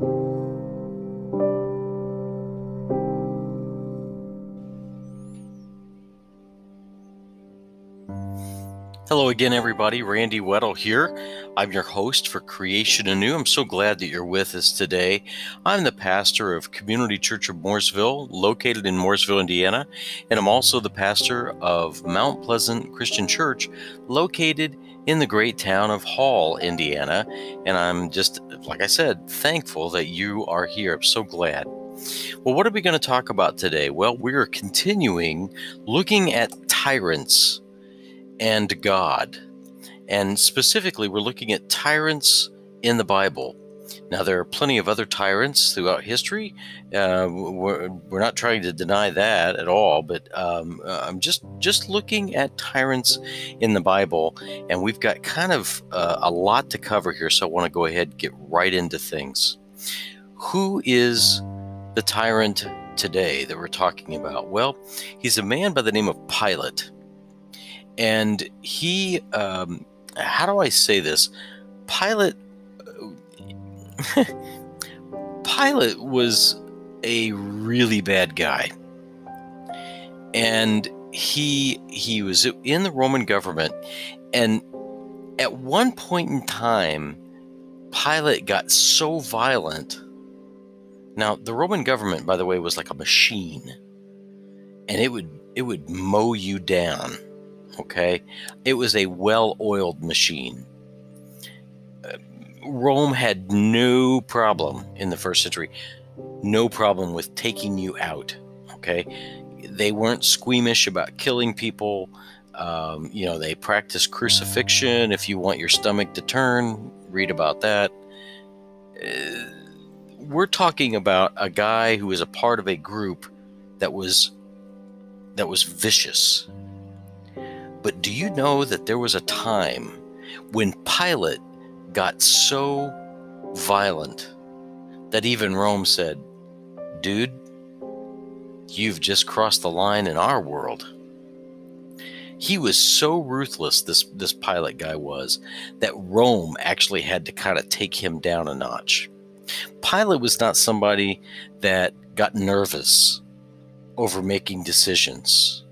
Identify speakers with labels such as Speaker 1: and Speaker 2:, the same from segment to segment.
Speaker 1: thank you Hello again, everybody. Randy Weddle here. I'm your host for Creation Anew. I'm so glad that you're with us today. I'm the pastor of Community Church of Mooresville, located in Mooresville, Indiana, and I'm also the pastor of Mount Pleasant Christian Church, located in the great town of Hall, Indiana. And I'm just, like I said, thankful that you are here. I'm so glad. Well, what are we going to talk about today? Well, we're continuing looking at tyrants and God. And specifically, we're looking at tyrants in the Bible. Now, there are plenty of other tyrants throughout history. Uh, we're, we're, not trying to deny that at all, but um, uh, I'm just just looking at tyrants in the Bible, and we've got kind of uh, a lot to cover here. So I want to go ahead and get right into things. Who is the tyrant today that we're talking about? Well, he's a man by the name of Pilate and he um, how do i say this? Pilate pilate was a really bad guy. And he he was in the roman government and at one point in time pilate got so violent. Now the roman government by the way was like a machine and it would it would mow you down Okay, it was a well-oiled machine. Uh, Rome had no problem in the first century, no problem with taking you out. Okay, they weren't squeamish about killing people. Um, you know, they practiced crucifixion. If you want your stomach to turn, read about that. Uh, we're talking about a guy who was a part of a group that was that was vicious but do you know that there was a time when Pilate got so violent that even Rome said, Dude, you've just crossed the line in our world. He was so ruthless, this, this Pilate guy was, that Rome actually had to kind of take him down a notch. Pilate was not somebody that got nervous over making decisions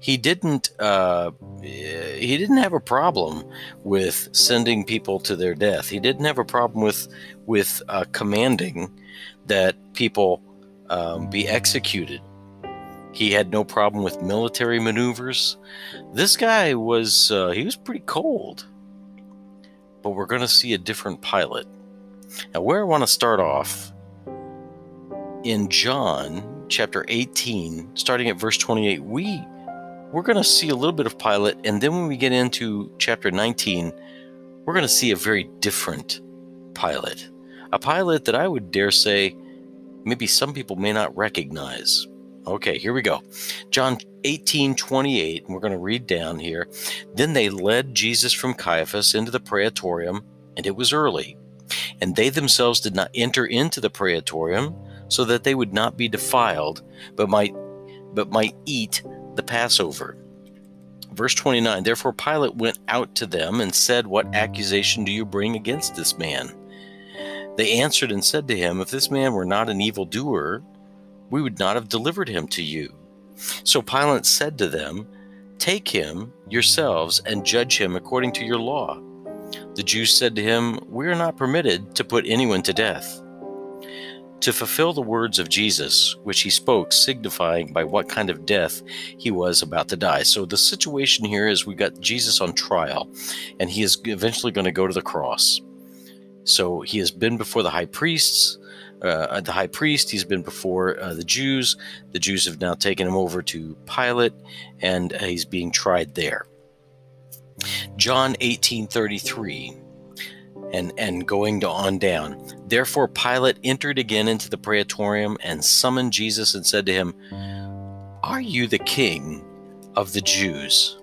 Speaker 1: he didn't uh, he didn't have a problem with sending people to their death. He didn't have a problem with with uh, commanding that people um, be executed. He had no problem with military maneuvers. This guy was uh, he was pretty cold. But we're going to see a different Pilate. Now, where I want to start off in John chapter 18, starting at verse 28, we we're going to see a little bit of Pilate, and then when we get into chapter 19, we're going to see a very different Pilate. A Pilate that I would dare say maybe some people may not recognize. Okay, here we go. John 18 28, and we're going to read down here. Then they led Jesus from Caiaphas into the praetorium, and it was early. And they themselves did not enter into the praetorium, so that they would not be defiled, but might but might eat the Passover. Verse 29 Therefore Pilate went out to them and said, What accusation do you bring against this man? They answered and said to him, If this man were not an evildoer, we would not have delivered him to you. So Pilate said to them, Take him yourselves and judge him according to your law. The Jews said to him, We are not permitted to put anyone to death to fulfill the words of Jesus, which he spoke, signifying by what kind of death he was about to die. So the situation here is we got Jesus on trial, and he is eventually going to go to the cross. So he has been before the high priests. Uh, the high priest, he's been before uh, the Jews. The Jews have now taken him over to Pilate, and he's being tried there. John 18:33 and, and going on down. Therefore, Pilate entered again into the praetorium and summoned Jesus and said to him, Are you the king of the Jews?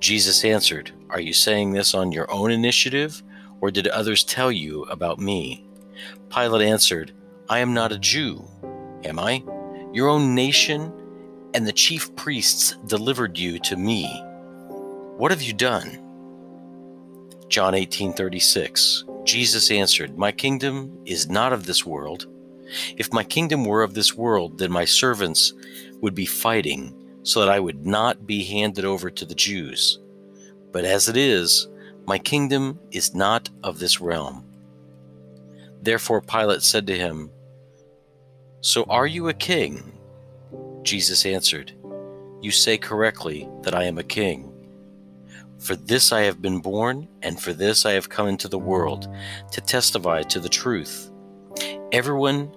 Speaker 1: Jesus answered, Are you saying this on your own initiative, or did others tell you about me? Pilate answered, I am not a Jew, am I? Your own nation and the chief priests delivered you to me. What have you done? John 18:36 Jesus answered, My kingdom is not of this world. If my kingdom were of this world, then my servants would be fighting so that I would not be handed over to the Jews. But as it is, my kingdom is not of this realm. Therefore Pilate said to him, So are you a king? Jesus answered, You say correctly that I am a king. For this I have been born, and for this I have come into the world, to testify to the truth. Everyone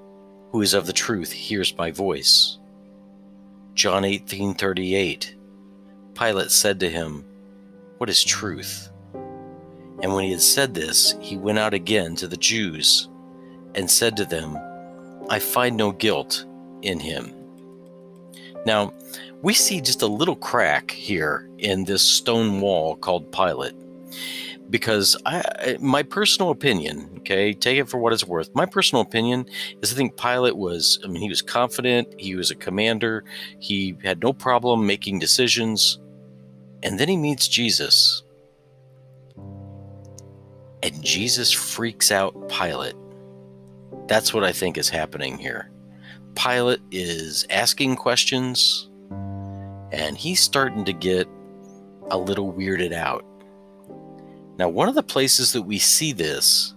Speaker 1: who is of the truth hears my voice. John 18:38 Pilate said to him, What is truth? And when he had said this, he went out again to the Jews and said to them, I find no guilt in him. Now, we see just a little crack here in this stone wall called Pilate. Because I, my personal opinion, okay, take it for what it's worth. My personal opinion is I think Pilate was, I mean, he was confident, he was a commander, he had no problem making decisions. And then he meets Jesus. And Jesus freaks out Pilate. That's what I think is happening here. Pilate is asking questions, and he's starting to get a little weirded out. Now, one of the places that we see this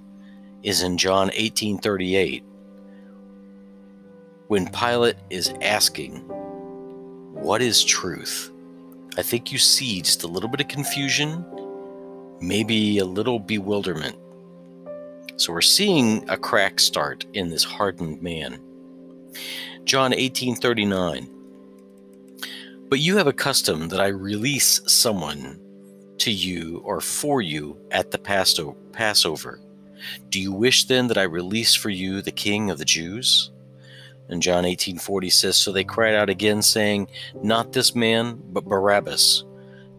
Speaker 1: is in John 18:38 when Pilate is asking, "What is truth?" I think you see just a little bit of confusion, maybe a little bewilderment. So we're seeing a crack start in this hardened man. John 18:39 But you have a custom that I release someone to you or for you at the Passover. Do you wish then that I release for you the king of the Jews? And John 18:40 says so they cried out again saying, not this man, but Barabbas.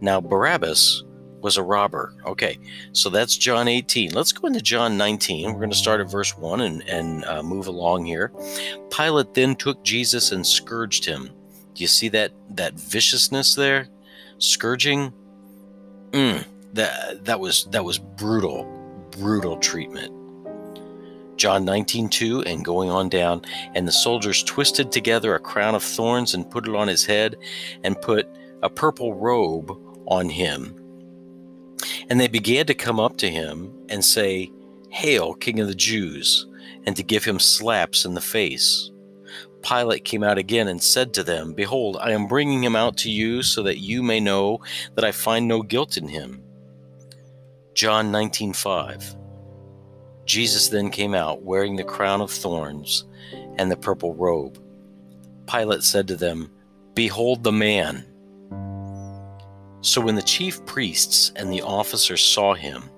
Speaker 1: Now Barabbas was a robber. Okay, so that's John 18. Let's go into John 19. We're going to start at verse 1 and, and uh, move along here. Pilate then took Jesus and scourged him. Do you see that that viciousness there? Scourging? Mm, that that was that was brutal, brutal treatment. John 19, 2, and going on down, and the soldiers twisted together a crown of thorns and put it on his head, and put a purple robe on him and they began to come up to him and say, Hail, King of the Jews, and to give him slaps in the face. Pilate came out again and said to them, Behold, I am bringing him out to you so that you may know that I find no guilt in him. John 19:5 Jesus then came out wearing the crown of thorns and the purple robe. Pilate said to them, Behold the man. So when the chief priests and the officers saw him,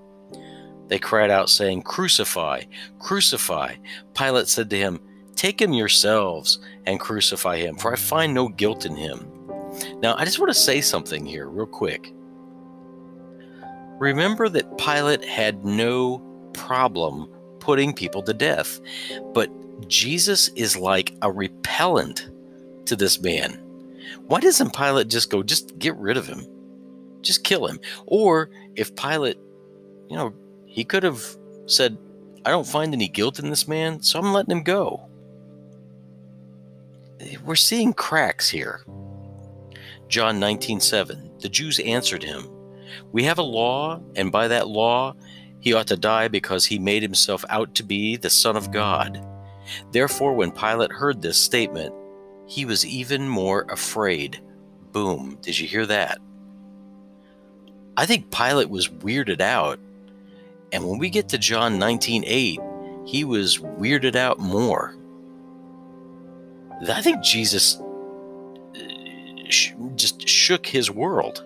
Speaker 1: they cried out, saying, Crucify, crucify. Pilate said to him, Take him yourselves and crucify him, for I find no guilt in him. Now, I just want to say something here, real quick. Remember that Pilate had no problem putting people to death, but Jesus is like a repellent to this man. Why doesn't Pilate just go, just get rid of him? just kill him. Or if Pilate, you know, he could have said, I don't find any guilt in this man, so I'm letting him go. We're seeing cracks here. John 19:7 The Jews answered him, We have a law, and by that law he ought to die because he made himself out to be the Son of God. Therefore, when Pilate heard this statement, he was even more afraid. Boom. Did you hear that? I think Pilate was weirded out. And when we get to John 19:8, he was weirded out more. I think Jesus uh, just shook his world.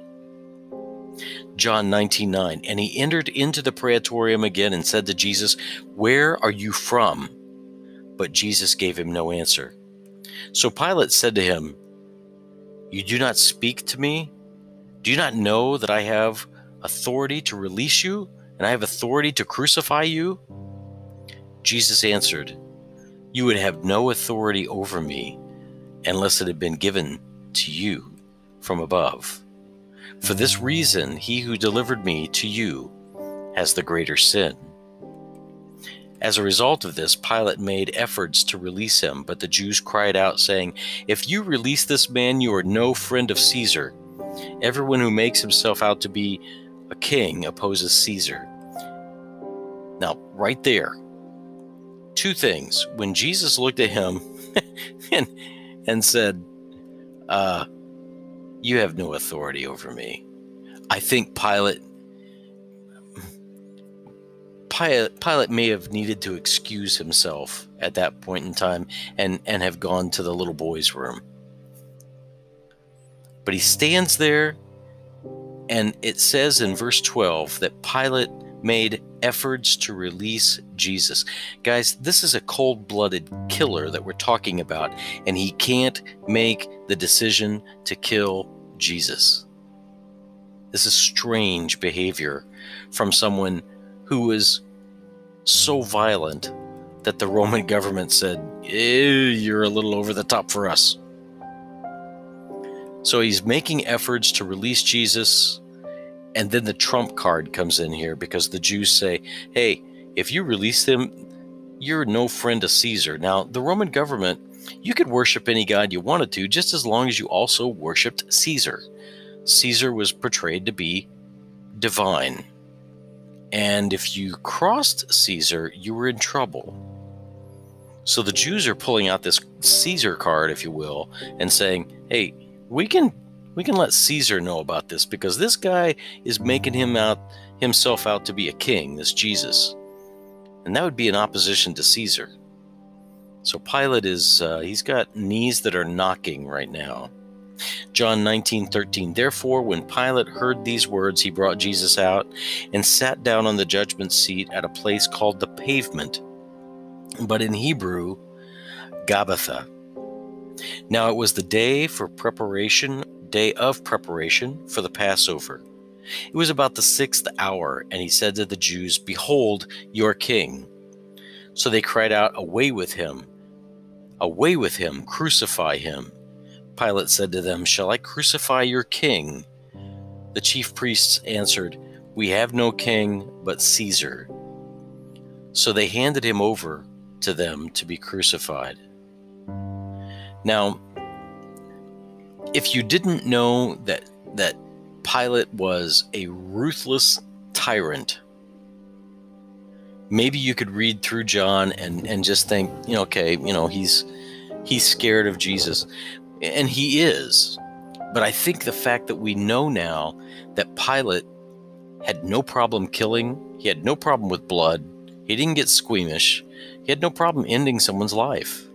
Speaker 1: John 19:9 and he entered into the praetorium again and said to Jesus, "Where are you from?" But Jesus gave him no answer. So Pilate said to him, "You do not speak to me? Do you not know that I have authority to release you and I have authority to crucify you? Jesus answered, You would have no authority over me unless it had been given to you from above. For this reason, he who delivered me to you has the greater sin. As a result of this, Pilate made efforts to release him, but the Jews cried out, saying, If you release this man, you are no friend of Caesar. Everyone who makes himself out to be a king opposes Caesar. Now, right there, two things. When Jesus looked at him and, and said, uh, You have no authority over me, I think Pilate Pilate, Pilate may have needed to excuse himself at that point in time and, and have gone to the little boy's room. But he stands there, and it says in verse 12 that Pilate made efforts to release Jesus. Guys, this is a cold blooded killer that we're talking about, and he can't make the decision to kill Jesus. This is strange behavior from someone who was so violent that the Roman government said, You're a little over the top for us. So he's making efforts to release Jesus. And then the trump card comes in here because the Jews say, Hey, if you release him, you're no friend to Caesar. Now, the Roman government, you could worship any god you wanted to, just as long as you also worshiped Caesar. Caesar was portrayed to be divine. And if you crossed Caesar, you were in trouble. So the Jews are pulling out this Caesar card, if you will, and saying, "Hey, we can we can let Caesar know about this because this guy is making him out himself out to be a king, this Jesus." And that would be in opposition to Caesar. So Pilate is uh, he's got knees that are knocking right now. John 19:13 Therefore when Pilate heard these words he brought Jesus out and sat down on the judgment seat at a place called the pavement but in Hebrew Gabbatha Now it was the day for preparation day of preparation for the Passover It was about the 6th hour and he said to the Jews behold your king So they cried out away with him away with him crucify him Pilate said to them, Shall I crucify your king? The chief priests answered, We have no king but Caesar. So they handed him over to them to be crucified. Now, if you didn't know that that Pilate was a ruthless tyrant, maybe you could read through John and, and just think, you know, okay, you know, he's he's scared of Jesus and he is. But I think the fact that we know now that Pilate had no problem killing, he had no problem with blood, he didn't get squeamish, he had no problem ending someone's life.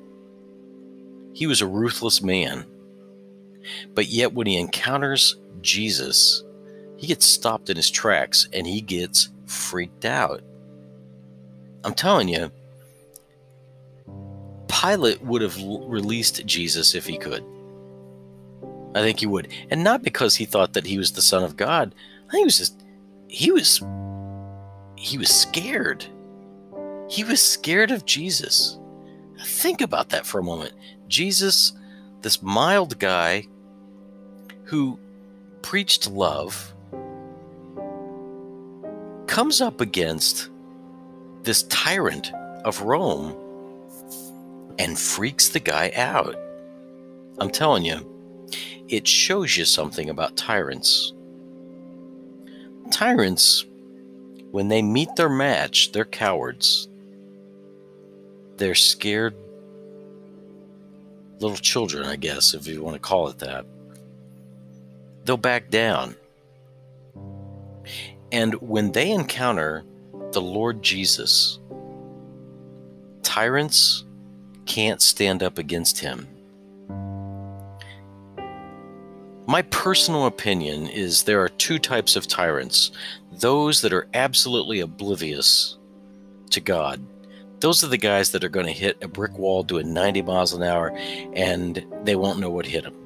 Speaker 1: He was a ruthless man. But yet, when he encounters Jesus, he gets stopped in his tracks and he gets freaked out. I'm telling you, Pilate would have released Jesus if he could. I think he would. And not because he thought that he was the son of God. I think he was just he was he was scared. He was scared of Jesus. Think about that for a moment. Jesus, this mild guy who preached love, comes up against this tyrant of Rome and freaks the guy out. I'm telling you, it shows you something about tyrants. Tyrants, when they meet their match, they're cowards. They're scared little children, I guess, if you want to call it that. They'll back down. And when they encounter the Lord Jesus, tyrants can't stand up against him. My personal opinion is there are two types of tyrants those that are absolutely oblivious to God. Those are the guys that are going to hit a brick wall doing 90 miles an hour and they won't know what hit them.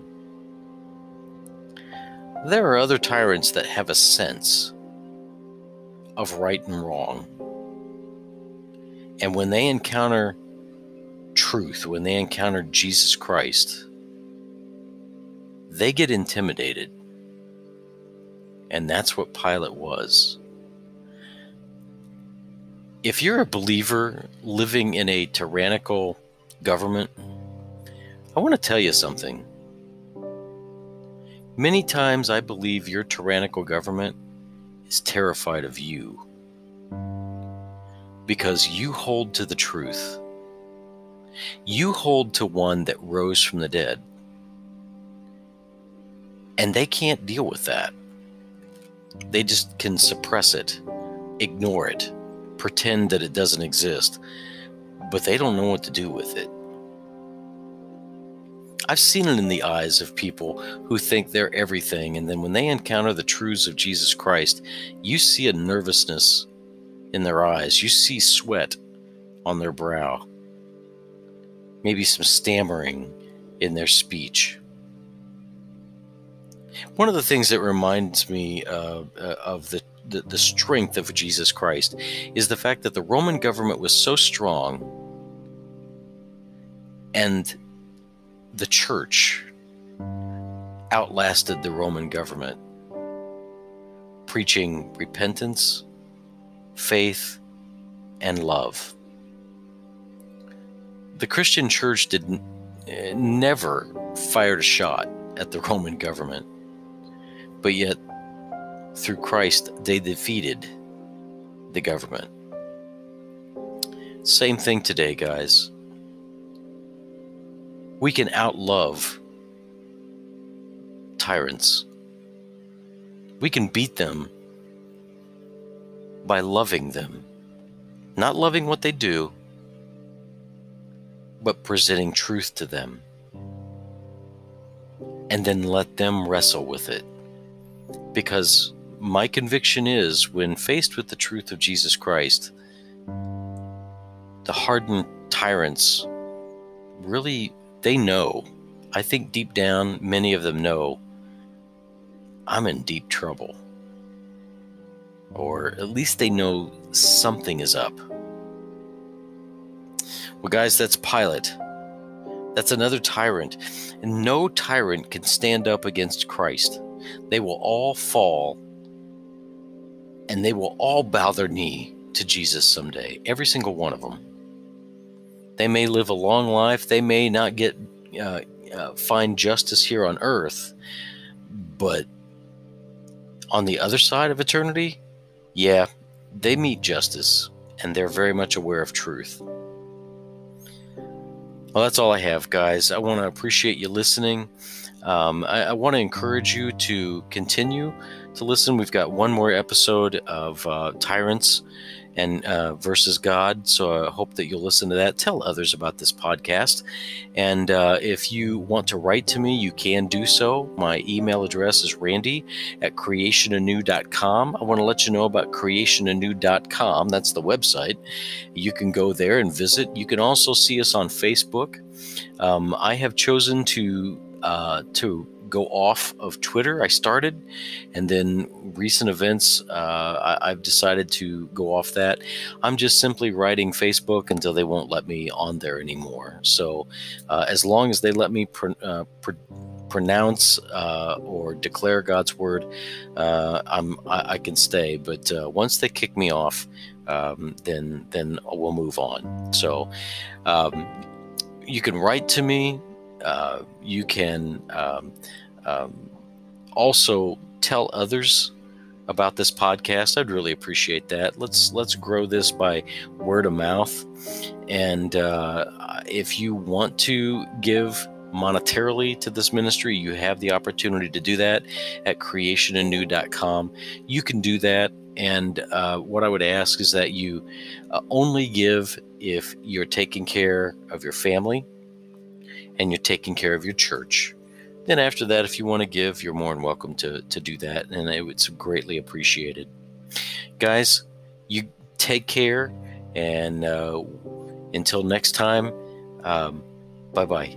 Speaker 1: There are other tyrants that have a sense of right and wrong. And when they encounter truth, when they encounter Jesus Christ, they get intimidated. And that's what Pilate was. if you're a believer living in a tyrannical government, I want to tell you something. Many times I believe your tyrannical government is terrified of you because you hold to the truth. You hold to one that rose from the dead. And they can't deal with that. They just can suppress it, ignore it, pretend that it doesn't exist, but they don't know what to do with it. I've seen it in the eyes of people who think they're everything, and then when they encounter the truths of Jesus Christ, you see a nervousness in their eyes, you see sweat on their brow, maybe some stammering in their speech. One of the things that reminds me uh, uh, of the, the, the strength of Jesus Christ is the fact that the Roman government was so strong and the church outlasted the Roman government, preaching repentance, faith, and love. The Christian church did never fired a shot at the Roman government, but yet through Christ they defeated the government. Same thing today, guys we can outlove tyrants. We can beat them by loving them. Not loving what they do, but presenting truth to them. And then let them wrestle with it. Because my conviction is when faced with the truth of Jesus Christ, the hardened tyrants really they know. I think deep down, many of them know I'm in deep trouble. Or at least they know something is up. Well, guys, that's Pilate. That's another tyrant. And no tyrant can stand up against Christ. They will all fall and they will all bow their knee to Jesus someday. Every single one of them. They may live a long life. They may not get uh, uh, find justice here on earth, but on the other side of eternity, yeah, they meet justice and they're very much aware of truth. Well, that's all I have, guys. I want to appreciate you listening. Um, I, I want to encourage you to continue to listen. We've got one more episode of uh, Tyrants and uh, versus God. So I hope that you'll listen to that. Tell others about this podcast. And uh, if you want to write to me, you can do so. My email address is randy at creationanew.com. I want to let you know about creationanew.com. That's the website. You can go there and visit. You can also see us on Facebook. Um, I have chosen to uh, to go off of Twitter. I started, and then recent events, uh, I, have decided to go off that. I'm just simply writing Facebook until they won't let me on there anymore. So, uh, as long as they let me pr- uh, pr- pronounce uh, or declare God's word, uh, I'm I, I, can stay. But uh, once they kick me off, um, then then we'll move on. So. Um, you can write to me. Uh, you can um, um, also tell others about this podcast. I'd really appreciate that. Let's let's grow this by word of mouth. And uh, if you want to give monetarily to this ministry, you have the opportunity to do that at creationanew.com. You can do that. And uh, what I would ask is that you uh, only give if you're taking care of your family and you're taking care of your church. Then after that, if you want to give, you're more than welcome to to do that, and it's greatly appreciated. Guys, you take care, and uh, until next time, um, bye bye.